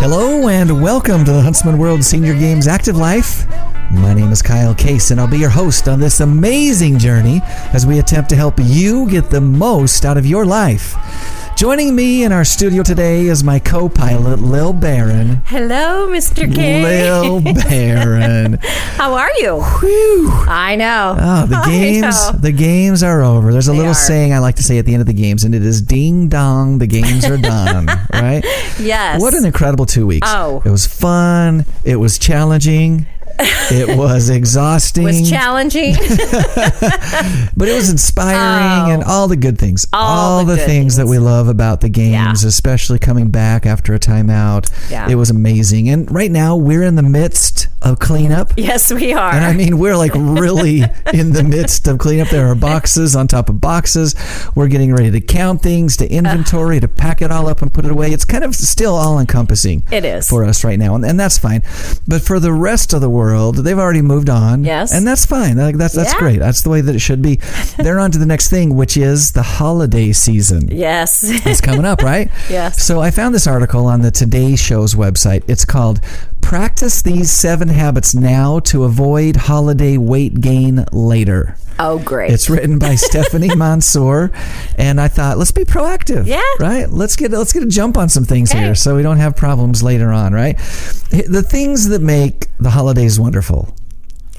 Hello and welcome to the Huntsman World Senior Games Active Life. My name is Kyle Case, and I'll be your host on this amazing journey as we attempt to help you get the most out of your life. Joining me in our studio today is my co pilot, Lil Barron. Hello, Mr. K. Lil Barron. How are you? Whew. I know. Oh, the games, the games are over. There's a They little are. saying I like to say at the end of the games, and it is "Ding dong, the games are done." right? Yes. What an incredible two weeks! Oh. it was fun. It was challenging. It was exhausting, was challenging. but it was inspiring Oh. and all the good things. All the the good things, that we love about the games, Yeah. especially coming back after a timeout. Yeah. It was amazing. And right now we're in the midst of cleanup. yes, we are. And I mean, we're like really in the midst of cleanup. There are boxes on top of boxes. We're getting ready to count things, to inventory, to pack it all up and put it away. It's kind of still all encompassing. It is. For us right now. And, and that's fine. But for the rest of the world, they've already moved on. Yes. And that's fine. Like, That's, that's Yeah. great. That's the way that it should be. They're on to the next thing, which is the holiday season. yes. It's coming up, right? Yes. So I found this article on the Today Show's website. It's called Practice These Seven Habits Now to Avoid Holiday Weight Gain Later. oh, great. It's written by Stephanie Mansour, and I thought let's be proactive. Yeah. Right. Let's get let's get a jump on some things here, so we don't have problems later on. Right. The things that make the holidays wonderful.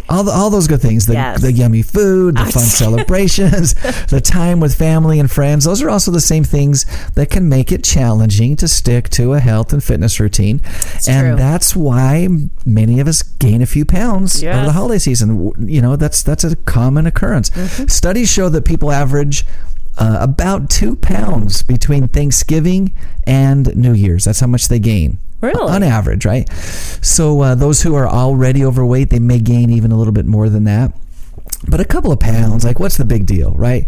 All, the, all those good things the, Yes. the yummy food the fun celebrations the time with family and friends those are also the same things that can make it challenging to stick to a health and fitness routine and true. that's why many of us gain a few pounds over the holiday season you know that's that's a common occurrence Mm-hmm. studies show that people average uh, about two pounds between Thanksgiving and New Year's. That's how much they gain. Really? On average, right? So uh, those who are already overweight, they may gain even a little bit more than that. But a couple of pounds, like what's the big deal, right?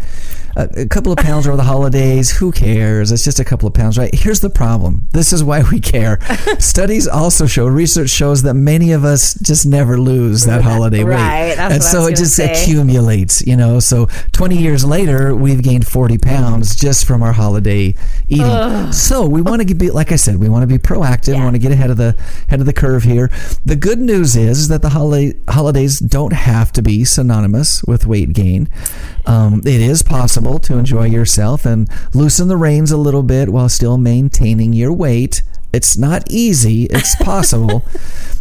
A, a couple of pounds over the holidays, who cares? It's just a couple of pounds, right? Here's the problem. This is why we care. Studies also show, research shows that many of us just never lose that holiday weight. Right, and so it just say. accumulates, you know. So 20 years later, we've gained 40 pounds just from our holiday eating. So we want to be, like I said, we want to be proactive. We want to get ahead of the head of the curve here. The good news is that the holiday holidays don't have to be synonymous with weight gain. Um, it is possible to enjoy yourself and loosen the reins a little bit while still maintaining your weight. It's not easy. It's possible.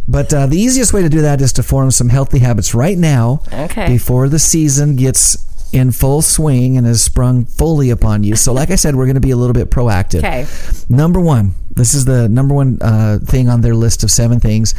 But uh, the easiest way to do that is to form some healthy habits right now Okay. before the season gets in full swing and has sprung fully upon you. So, like I said, we're going to be a little bit proactive. Okay. Number one, this is the number one uh, thing on their list of seven things.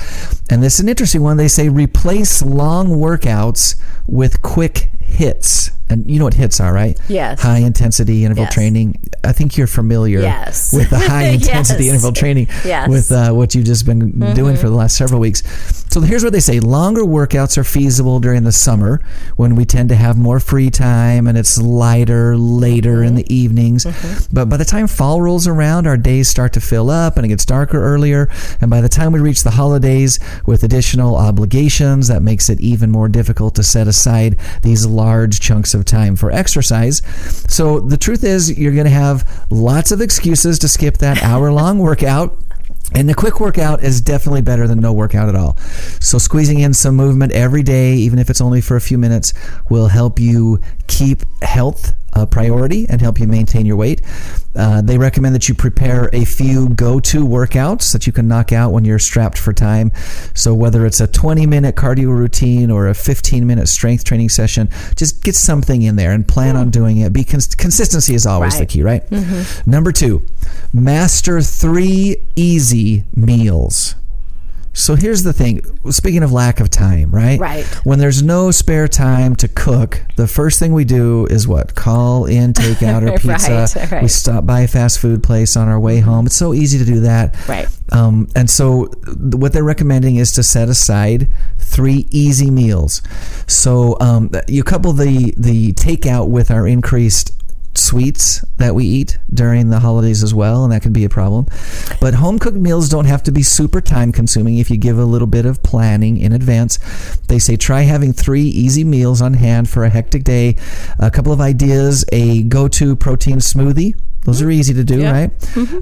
And this is an interesting one. They say replace long workouts with quick HIITs. And you know what HIITs are, right? Yes. High intensity interval Yes. training. I think you're familiar Yes. with the high intensity Yes. interval training with uh, what you've just been mm-hmm. doing for the last several weeks. So here's what they say longer workouts are feasible during the summer when we tend to have more free time and it's lighter later in mm-hmm. the evenings. Mm-hmm. But by the time fall rolls around, our days start to fill up and it gets darker earlier. And by the time we reach the holidays with additional obligations, that makes it even more difficult to set aside these large chunks of time for exercise. So the truth is, you're going to have lots of excuses to skip that hour long workout. And the quick workout is definitely better than no workout at all. So squeezing in some movement every day, even if it's only for a few minutes, will help you keep health a priority and help you maintain your weight. Uh, they recommend that you prepare a few go-to workouts that you can knock out when you're strapped for time. So whether it's a 20-minute cardio routine or a 15-minute strength training session, just get something in there and plan on doing it. Be cons- consistency is always the Right. key, right? Number two, master three easy meals. So here's the thing. Speaking of lack of time, right? Right. When there's no spare time to cook, the first thing we do is what? Call in, take out our pizza. Right, right. We stop by a fast food place on our way home. It's so easy to do that. Right. Um, and so what they're recommending is to set aside three easy meals. So um, you couple the the takeout with our increased sweets that we eat during the holidays as well, and that can be a problem. But home cooked meals don't have to be super time consuming if you give a little bit of planning in advance. They say try having three easy meals on hand for a hectic day. A couple of ideas a go to protein smoothie Those are easy to do, Yeah. right?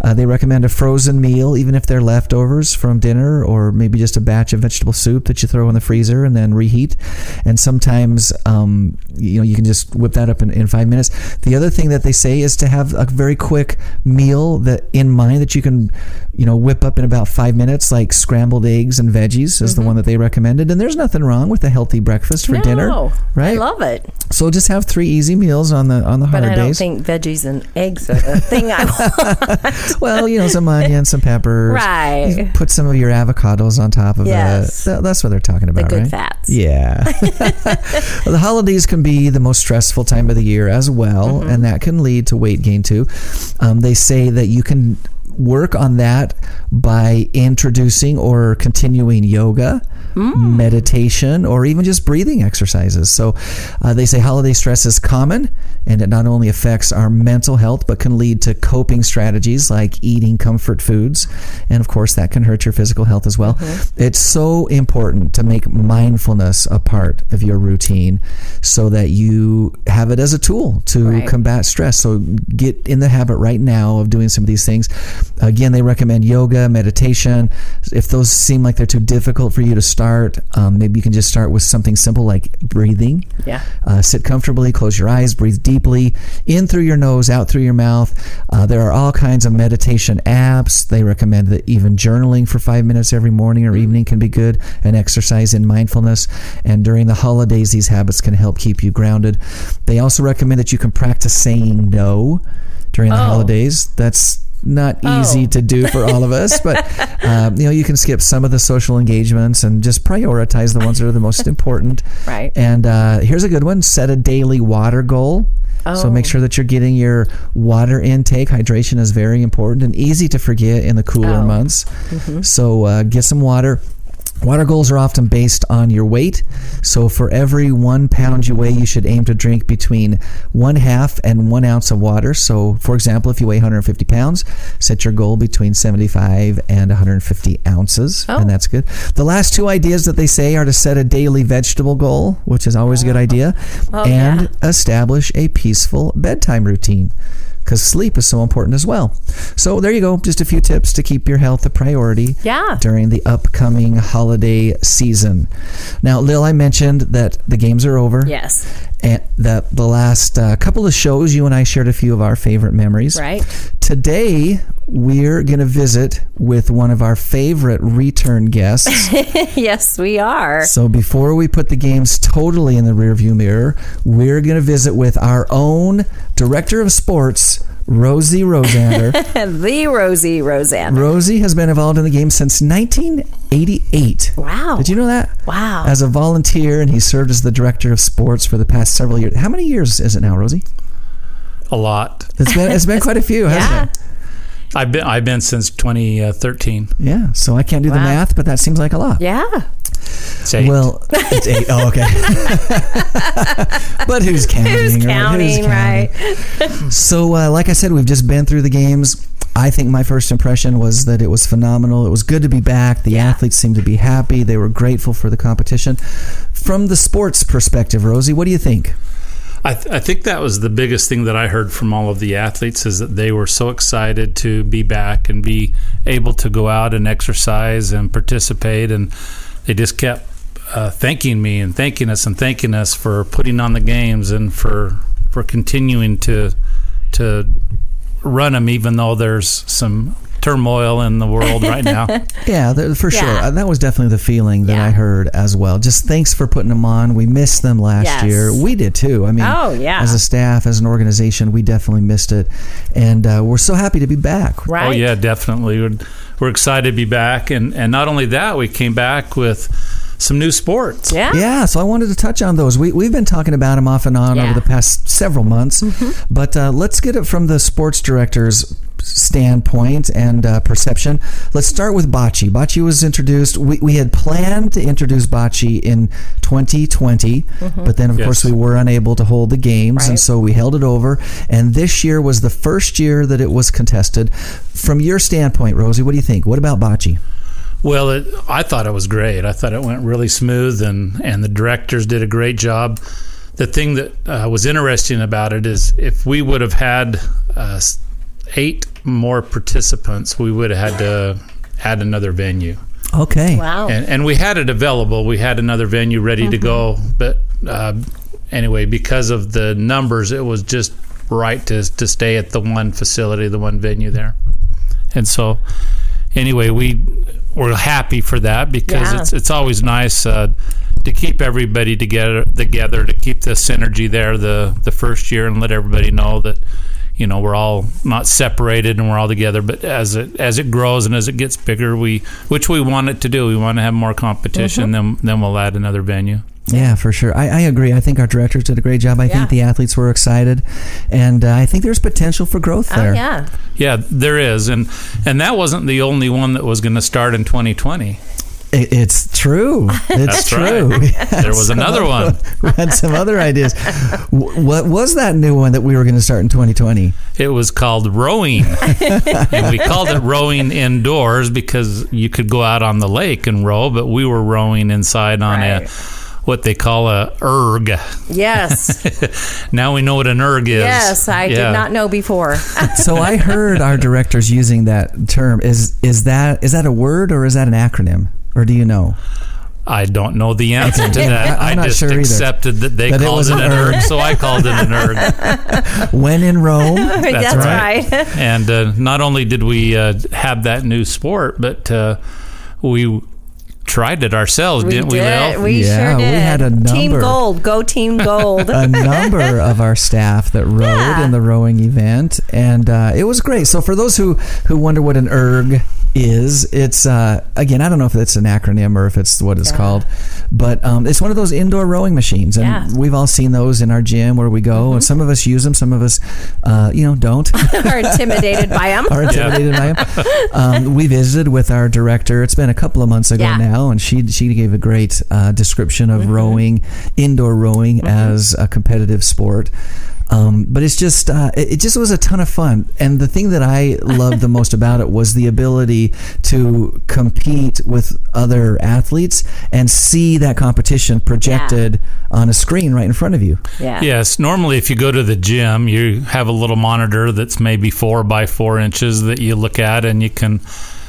Uh, they recommend a frozen meal, even if they're leftovers from dinner, or maybe just a batch of vegetable soup that you throw in the freezer and then reheat. And sometimes, um, you know, you can just whip that up in, in five minutes. The other thing that they say is to have a very quick meal that in mind that you can, you know, whip up in about five minutes, like scrambled eggs and veggies is the one that they recommended. And there's nothing wrong with a healthy breakfast for no, dinner, right? I love it. so just have three easy meals on the on the But hard I don't days. think veggies and eggs are the thing I want. well, you know, some onion, some peppers. Right. You put some of your avocados on top of Yes. it. Th- that's what they're talking about, the good right? fats. Yeah. the holidays can be the most stressful time of the year as well, Mm-hmm. and that can lead to weight gain too. Um, they say that you can work on that by introducing or continuing yoga, Mm. meditation, or even just breathing exercises. So uh, they say holiday stress is common and it not only affects our mental health but can lead to coping strategies like eating comfort foods. And of course, that can hurt your physical health as well. Mm-hmm. It's so important to make mindfulness a part of your routine so that you have it as a tool to Right. combat stress. So get in the habit right now of doing some of these things. Again, they recommend yoga, meditation. If those seem like they're too difficult for you to start, um, maybe you can just start with something simple like breathing. Yeah. Uh, sit comfortably, close your eyes, breathe deeply, in through your nose, out through your mouth. Uh, there are all kinds of meditation apps. They recommend that even journaling for five minutes every morning or evening can be good, and exercise in mindfulness. And during the holidays, these habits can help keep you grounded. They also recommend that you can practice saying no during the Oh. holidays. That's not easy Oh. to do for all of us, but um, you know you can skip some of the social engagements and just prioritize the ones that are the most important. Right. And uh, here's a good one: set a daily water goal. Oh. So make Oh. sure that you're getting your water intake. Hydration is very important and easy to forget in the cooler Oh. months. So uh, get some water. Water goals are often based on your weight. So for every one pound you weigh, you should aim to drink between one half and one ounce of water. So, for example, if you weigh 150 pounds, set your goal between 75 and 150 ounces, Oh. and that's good. The last two ideas that they say are to set a daily vegetable goal, which is always a good oh. idea, Oh, and yeah. establish a peaceful bedtime routine. Because sleep is so important as well. So there you go, just a few tips to keep your health a priority Yeah. during the upcoming holiday season. Now, Lil, I mentioned that the games are over. Yes. And that the last uh, couple of shows, you and I shared a few of our favorite memories. Right. Today, we're going to visit with one of our favorite return guests. yes, we are. so before we put the games totally in the rearview mirror, we're going to visit with our own director of sports, Rosie Rosander. the Rosie Roseanne. Rosie has been involved in the game since 1988. Wow. Did you know that? Wow. As a volunteer, and he served as the director of sports for the past several years. How many years is it now, Rosie? A lot. It's been it's been quite a few, hasn't it? I've been I've been since 2013. Yeah. So I can't do the math, but that seems like a lot. Yeah. It's eight. Well, it's eight. Oh, okay. but who's counting? Who's right? counting, right? So, uh, like I said, we've just been through the games. I think my first impression was that it was phenomenal. It was good to be back. The Yeah. athletes seemed to be happy. They were grateful for the competition. From the sports perspective, Rosie, what do you think? I, th- I think that was the biggest thing that I heard from all of the athletes is that they were so excited to be back and be able to go out and exercise and participate, and they just kept uh, thanking me and thanking us and thanking us for putting on the games and for for continuing to to run them, even though there's some turmoil in the world right now. Yeah, for sure. Yeah. Uh, That was definitely the feeling that Yeah. I heard as well. Just thanks for putting them on. We missed them last Yes. year. We did too. I mean, Oh, yeah. as a staff, as an organization, we definitely missed it, and uh, we're so happy to be back. Right. Oh yeah, definitely. We're, we're excited to be back, and and not only that, we came back with some new sports. Yeah. Yeah, so I wanted to touch on those. We, we've been talking about them off and on Yeah. over the past several months, but uh, let's get it from the sports director's standpoint and uh, perception. Let's start with Bocce. Bocce was introduced. We, we had planned to introduce Bocce in 2020, but then, of Yes. course, we were unable to hold the games, and so we held it over. And this year was the first year that it was contested. From your standpoint, Rosie, what do you think? What about Bocce? Well, it, I thought it was great. I thought it went really smooth, and and the directors did a great job. The thing that uh, was interesting about it is if we would have had uh, eight more participants, we would have had to add another venue. Okay. Wow. And, and we had it available. We had another venue ready to go. But uh, anyway, because of the numbers, it was just right to, to stay at the one facility, the one venue there. And so, anyway, we were happy for that because Yeah. it's it's always nice uh, to keep everybody together together to keep the synergy there the the first year and let everybody know that you know we're all not separated and we're all together but as it as it grows and as it gets bigger we which we want it to do we want to have more competition then then we'll add another venue Yeah, for sure. I, I agree. I think our directors did a great job. I Yeah. think the athletes were excited, and uh, I think there's potential for growth oh there. yeah. yeah there is and and that wasn't the only one that was going to start in 2020 It, it's true. It's That's true. right. We There was another other- one. We had some other ideas. What was that new one that we were going to start in 2020? It was called rowing. and we called it rowing indoors because you could go out on the lake and row, but we were rowing inside on Right. a what they call a erg. Yes. Now we know what an erg is. yes. I Yeah. did not know before. So I heard our directors using that term. Is is that is that a word or is that an acronym? Or do you know? I don't know the answer to that. I'm I not just sure either. accepted that they That called was it, an an erg, erg. so I called it an erg. When in Rome. That's, right. right. And uh, not only did we uh, have that new sport, but uh, we tried it ourselves, We didn't we, did. Lil? We Yeah, sure we had a Team. Gold. Go Team Gold. a number of our staff that rowed Yeah. in the rowing event, and uh, it was great. So for those who who wonder what an erg is, it's uh, again I don't know if it's an acronym or if it's what it's Yeah. called, but um, it's one of those indoor rowing machines, and Yeah. we've all seen those in our gym where we go, and some of us use them, some of us, uh, you know, don't. Are intimidated by them. are intimidated by him. Um, we visited with our director. It's been a couple of months ago Yeah. now, and she she gave a great uh, description of Mm-hmm. rowing, indoor rowing as a competitive sport. Um, but it's just uh, it, it just was a ton of fun, and the thing that I loved the most about it was the ability to compete with other athletes and see that competition projected on a screen right in front of you. Yeah. Yes, normally if you go to the gym, you have a little monitor that's maybe four by four inches that you look at, and you can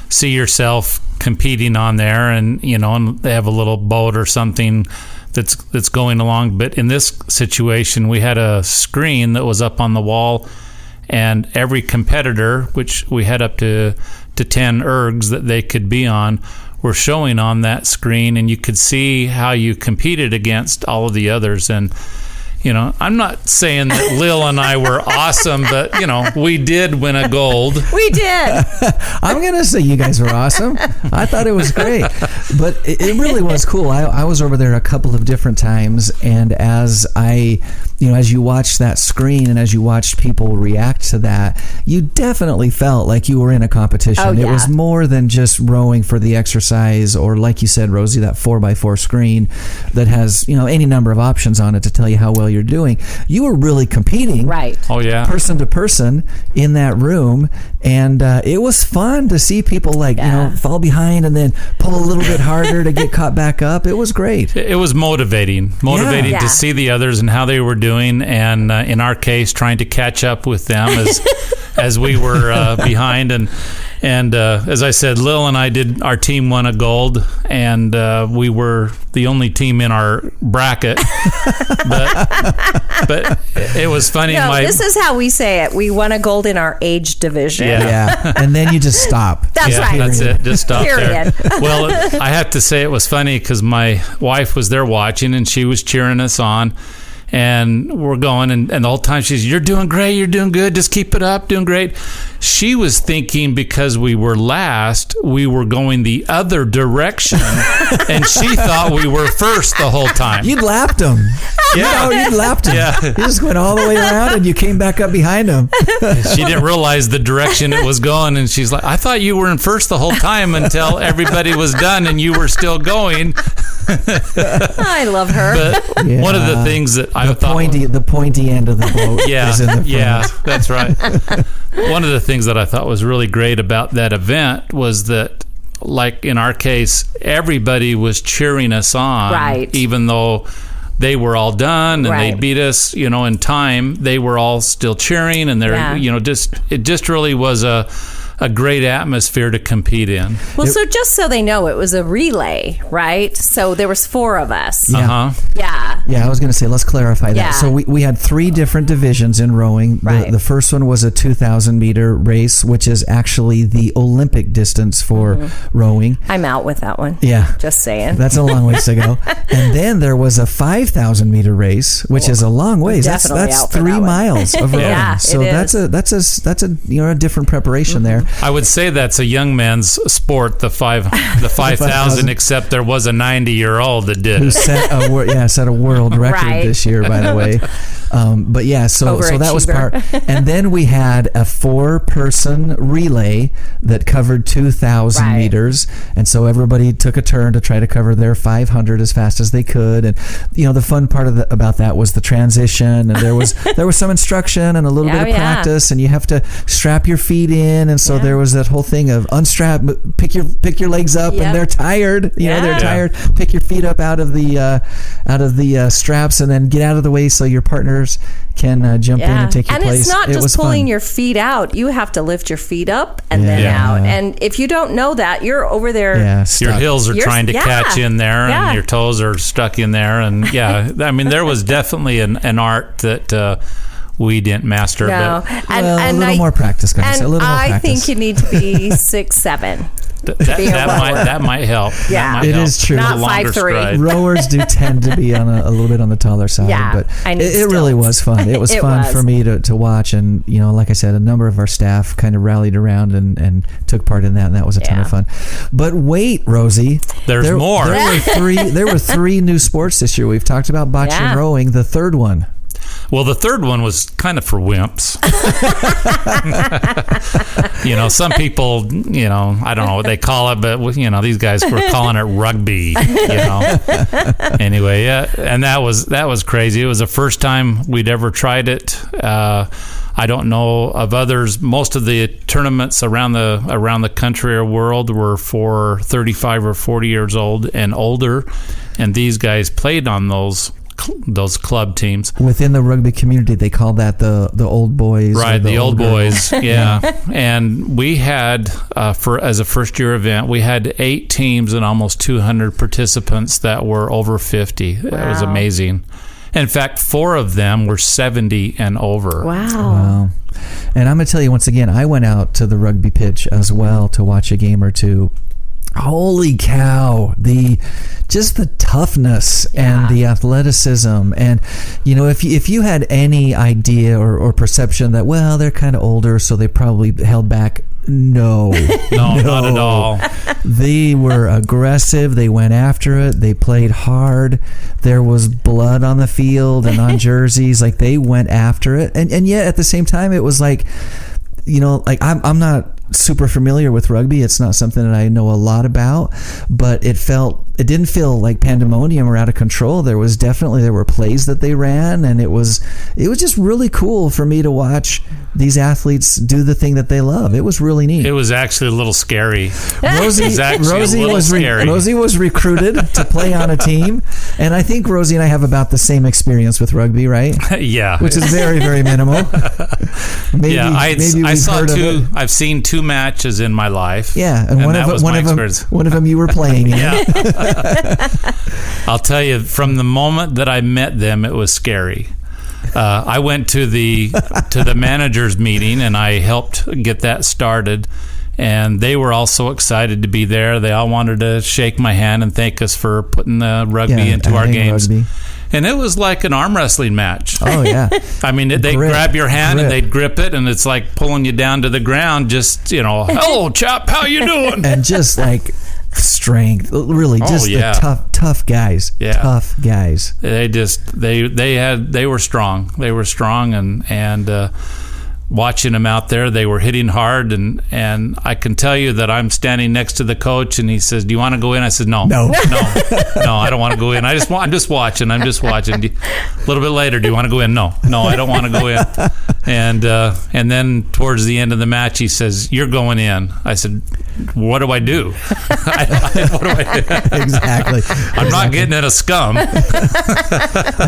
see yourself competing on there, and you know, and they have a little boat or something that's that's going along. But in this situation, we had a screen that was up on the wall, and every competitor, which we had up to to ten ergs that they could be on, were showing on that screen, and you could see how you competed against all of the others. And you know, I'm not saying that Lil and I were awesome, but you know, we did win a gold. We did. I'm gonna say you guys were awesome. I thought it was great, but it, it really was cool. I, I was over there a couple of different times, and as I, you know, as you watched that screen and as you watched people react to that, you definitely felt like you were in a competition. Oh, It was more than just rowing for the exercise, or like you said, Rosie, that four by four screen that has you know any number of options on it to tell you how well you're doing. You were really competing, Right. Oh yeah. person to person in that room and uh, it was fun to see people like you know fall behind and then pull a little bit harder to get caught back up it was great It was motivating, motivating Yeah. to see the others and how they were doing, and uh, in our case, trying to catch up with them as as we were uh, behind. And and uh, as I said, Lil and I did our team won a gold, and uh, we were the only team in our bracket. but but it was funny. No, my this is how we say it. We won a gold in our age division. Yeah. yeah and then you just stop That's yeah, right. That's it. Just stop Period. there. Well, I have to say it was funny because my wife was there watching and she was cheering us on. And we're going, and, and the whole time she's, You're doing great, you're doing good, just keep it up, doing great. She was thinking because we were last, we were going the other direction, and she thought we were first the whole time. you'd lapped them Yeah. you know, you'd lapped them Yeah. you just went all the way around and you came back up behind them she didn't realize the direction it was going and she's like i thought you were in first the whole time until everybody was done and you were still going I love her. but one of the things that i the thought pointy the pointy end of the boat yeah is in the front. yeah that's right one of the things that i thought was really great about that event was that like in our case everybody was cheering us on Right. even though they were all done and Right. they beat us, you know, in time, they were all still cheering and they're, Yeah. you know, just it just really was a a great atmosphere to compete in. Well, so just so they know, it was a relay, right? So there was four of us. Yeah. Uh huh. Yeah. Yeah, I was going to say, let's clarify that. Yeah. So we, we had three different divisions in rowing. The, Right. the first one was a 2,000 meter race, which is actually the Olympic distance for Mm-hmm. rowing. I'm out with that one. Yeah. Just saying. That's a long ways to go. And then there was a 5,000 meter race, which is a long ways. That's that's three that miles of rowing. Yeah, so it that's a that's a that's a you know a different preparation there. I would say that's a young man's sport, the five the 5,000. except there was a ninety year old that did Who set a wor- yeah set a world record Right. this year, by the way. Um, but yeah, so so that was part. And then we had a four person relay that covered two thousand Right. meters, and so everybody took a turn to try to cover their five hundred as fast as they could. And you know the fun part of the, about that was the transition, and there was there was some instruction and a little Oh, bit of yeah. practice, and you have to strap your feet in, and so Yeah. there was that whole thing of unstrap, pick your pick your legs up, Yep. and they're tired. You know they're Yeah. tired. Pick your feet up out of the uh, out of the uh, straps, and then get out of the way so your partners can uh, jump in and take your and place. it's not it just pulling fun. your feet out. You have to lift your feet up and then Yeah. out. And if you don't know that, you're over there. yeah, Your heels are You're- trying to yeah. catch in there, Yeah. and your toes are stuck in there, and yeah, I mean, there was definitely an, an art that uh, we didn't master. No, But and, Well, a little I, more practice, guys. And A little more practice. I think you need to be six seven. Th- that, that might that might help. That Yeah. might It help. is true. Not five three. stride. Rowers do tend to be on a, a little bit on the taller side, Yeah, but I it, it really was fun. It was It fun was. for me to, to watch, and you know, like I said, a number of our staff kind of rallied around and, and took part in that, and that was a ton of fun. But wait, Rosie, There's there, more. There were three. There were three new sports this year. We've talked about bocce Yeah. and rowing. The third one. Well, the third one was kind of for wimps. you know, some people, you know, I don't know what they call it, but you know, these guys were calling it rugby. You know. anyway, yeah, and that was that was crazy. It was the first time we'd ever tried it. Uh, I don't know of others. Most of the tournaments around the around the country or world were for 35 or 40 years old and older, and these guys played on those those club teams. Within the rugby community, they call that the the old boys. Right, the, old girls. boys, yeah. and we had uh, for as a first year event, we had eight teams and almost 200 participants that were over 50. Wow. That was amazing. In fact, four of them were 70 and over. Wow. Wow. And I'm going to tell you once again, I went out to the rugby pitch as well to watch a game or two. Holy cow, the just the toughness and the athleticism and you know if you, if you had any idea or, or perception that well they're kind of older so they probably held back no No, not at all. they were aggressive. They went after it. They played hard. There was blood on the field and on jerseys. Like they went after it. And and yet at the same time, it was like, you know, like I'm I'm not super familiar with rugby. It's not something that I know a lot about, but it felt it didn't feel like pandemonium or out of control. There was definitely there were plays that they ran, and it was it was just really cool for me to watch these athletes do the thing that they love. It was really neat. It was actually a little scary. Rosie, It's actually Rosie little was re- scary. Rosie was recruited to play on a team, and I think Rosie and I have about the same experience with rugby, right? yeah. Which is very, very minimal. Maybe, yeah, I, maybe I saw two. I've seen two matches in my life. Yeah, and, one that of one of them, one of them you were playing in. Yeah. I'll tell you, from the moment that I met them, it was scary. Uh, I went to the to the managers meeting and I helped get that started. And they were all so excited to be there. They all wanted to shake my hand and thank us for putting the rugby Yeah, into our games. rugby. And it was like an arm wrestling match. Oh yeah, I mean, they grab your hand grip. and they'd grip it, and it's like pulling you down to the ground. Just you know, hello, chap, how you doing? and just like strength, really, just Oh, yeah. the tough, tough guys. Yeah. tough guys. they just they they had they were strong they were strong and and uh, watching them out there they were hitting hard and and I can tell you that I'm standing next to the coach and he says do you want to go in I said no No. no no I don't want to go in I just want I'm just watching I'm just watching a little bit later do you want to go in no no I don't want to go in and uh, and then towards the end of the match, he says, "You're going in." I said, "What do I do? I, I, what do I do? exactly. I'm not getting in a scum. I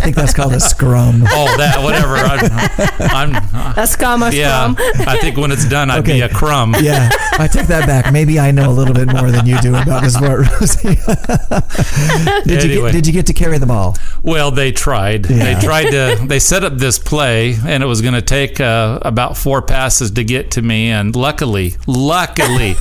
think that's called a scrum. Oh, that whatever. I'm, I'm A scum, a yeah. scrum. I think when it's done, I'd Okay. be a crumb. Yeah, I take that back. Maybe I know a little bit more than you do about this sport, Rosie. did you get, did you get to carry the ball? Well, they tried. Yeah. They tried to. They set up this play, and it was going to take uh, about four passes to get to me. And luckily, luckily,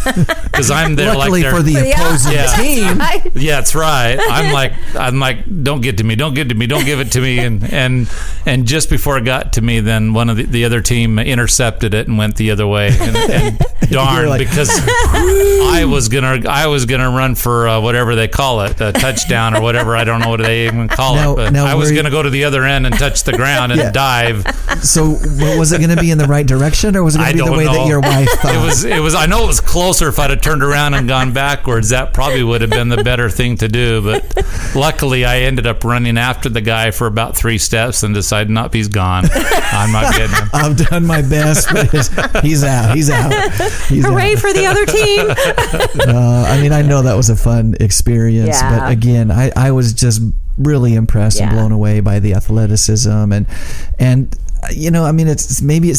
because I'm there Luckily like for the opposing Yeah. team. I- Yeah, that's right. I'm like, I'm like, don't get to me, don't get to me, don't give it to me, and and and just before it got to me, then one of the, the other team intercepted it and went the other way, and, and darn, like- because I was gonna, I was gonna run for uh, whatever they call it, a touchdown or whatever. I don't know what they even call Now- it, but I was gonna go to the other end and touch the ground and Yeah. dive. So, was it going to be in the right direction, or was it going I to be the way know. that your wife thought? It was. It was. I know it was closer. If I'd have turned around and gone backwards, that probably would have been the better thing to do. But luckily, I ended up running after the guy for about three steps and decided, "Nope, he's gone. I'm not getting him." I've done my best, but he's, he's out. He's out. He's Hooray out. for the other team. Uh, I mean, I know that was a fun experience, Yeah. but again, I, I was just really impressed and blown away by the athleticism and and you know, I mean, it's maybe it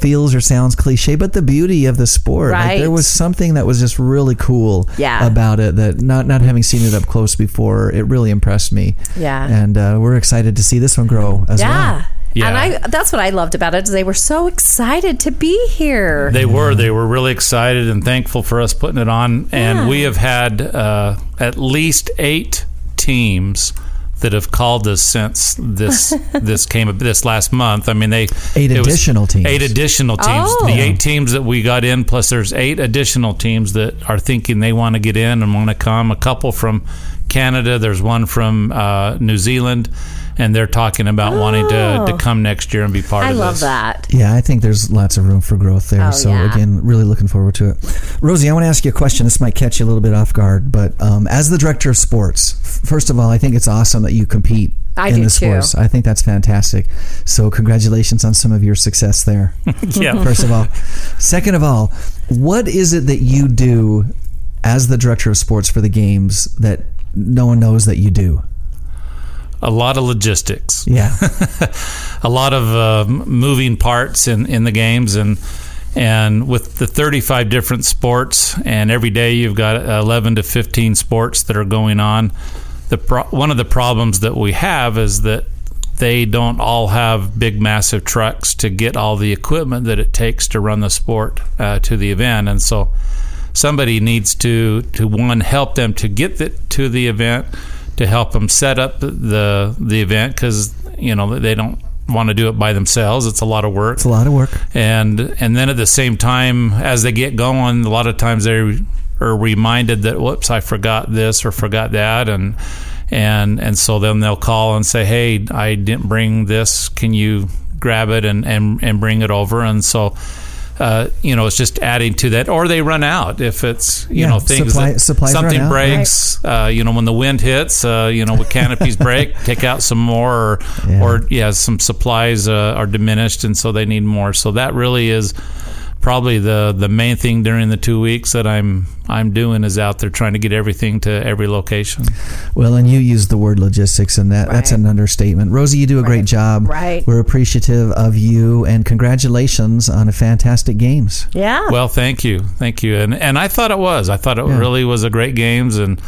feels or sounds cliche, but the beauty of the sport, like Right. there was something that was just really cool Yeah. about it that not not having seen it up close before, it really impressed me. Yeah. and uh, we're excited to see this one grow as well. Yeah. well. Yeah. And I that's what I loved about it is they were so excited to be here. They were. They were really excited and thankful for us putting it on. And we have had uh, at least eight teams that have called us since this this came this last month. I mean, they Eight additional teams. Eight additional teams. Oh. The eight teams that we got in, plus there's eight additional teams that are thinking they want to get in and want to come. A couple from Canada. There's one from uh, New Zealand. And they're talking about wanting to, to come next year and be part Oh. I of love that. Yeah, I think there's lots of room for growth there. Oh, so yeah. again, really looking forward to it. Rosie, I want to ask you a question. This might catch you a little bit off guard, but um, as the director of sports, first of all, I think it's awesome that you compete I in do the too. sports. I think that's fantastic. So congratulations on some of your success there. Yeah. first of all, second of all, what is it that you do as the director of sports for the games that no one knows that you do? A lot of logistics. Yeah. a lot of uh, moving parts in, in the games and and with the 35 different sports and every day you've got 11 to 15 sports that are going on the pro- one of the problems that we have is that they don't all have big massive trucks to get all the equipment that it takes to run the sport uh, to the event and so somebody needs to to one help them to get the, to the event to help them set up the the event because you know they don't want to do it by themselves. It's a lot of work. It's a lot of work. and and then at the same time as they get going a lot of times they are reminded that whoops I forgot this or forgot that and and and so then they'll call and say hey I didn't bring this. Can you grab it and and, and bring it over? And so uh, you know, it's just adding to that, or they run out if it's you Yeah, know things supply- that something out, breaks. Uh, you know, when the wind hits, uh, you know, with canopies break, take out some more, or Yeah. or yeah, some supplies uh, are diminished, and so they need more. So that really is probably the the main thing during the two weeks that I'm I'm doing is out there trying to get everything to every location. Well, and you used the word logistics, and that, that's an understatement. Rosie, you do a great job. Right. We're appreciative of you, and congratulations on a fantastic games. Yeah. Well, thank you, thank you, and and I thought it was. I thought it Yeah. really was a great games, and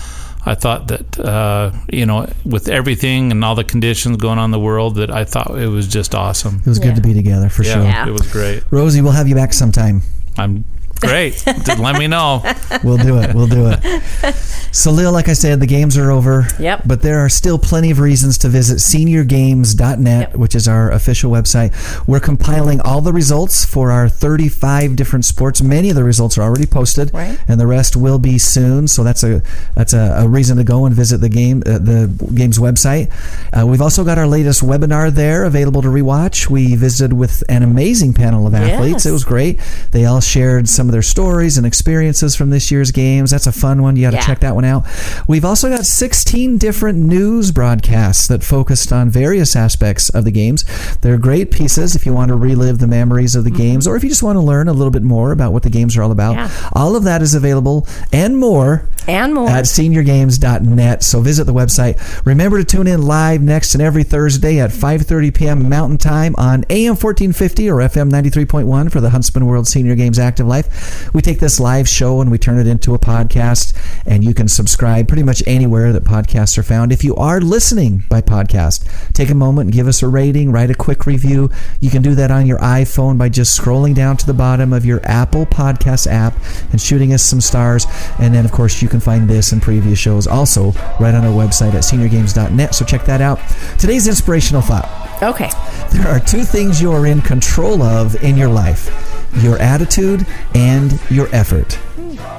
I thought that uh, you know with everything and all the conditions going on in the world, that I thought it was just awesome. It was Yeah. good to be together for Yeah, sure. Yeah. it was great. Rosie, we'll have you back sometime. I'm great. Let me know. We'll do it. We'll do it. So, Lil, like I said, the games are over. Yep. But there are still plenty of reasons to visit seniorgames.net, Yep. which is our official website. We're compiling all the results for our 35 different sports. Many of the results are already posted, Right. and the rest will be soon. So that's a that's a, a reason to go and visit the game uh, the game's website. Uh, we've also got our latest webinar there available to rewatch. We visited with an amazing panel of athletes. Yes. It was great. They all shared some of their stories and experiences from this year's games. That's a fun one. You got to Yeah. check that one out. We've also got 16 different news broadcasts that focused on various aspects of the games. They're great pieces if you want to relive the memories of the mm-hmm. games or if you just want to learn a little bit more about what the games are all about. Yeah. All of that is available and more And more. at seniorgames.net. So visit the website. Remember to tune in live next and every Thursday at 5:30 p.m. Mountain Time on AM 1450 or FM 93.1 for the Huntsman World Senior Games Active Life. We take this live show and we turn it into a podcast and you can subscribe pretty much anywhere that podcasts are found. If you are listening by podcast, take a moment and give us a rating, write a quick review. You can do that on your iPhone by just scrolling down to the bottom of your Apple Podcast app and shooting us some stars. And then, of course, you can find this and previous shows also right on our website at seniorgames.net. So check that out. Today's inspirational thought okay. there are two things you are in control of in your life your attitude, and your effort.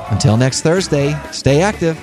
Until next Thursday, stay active.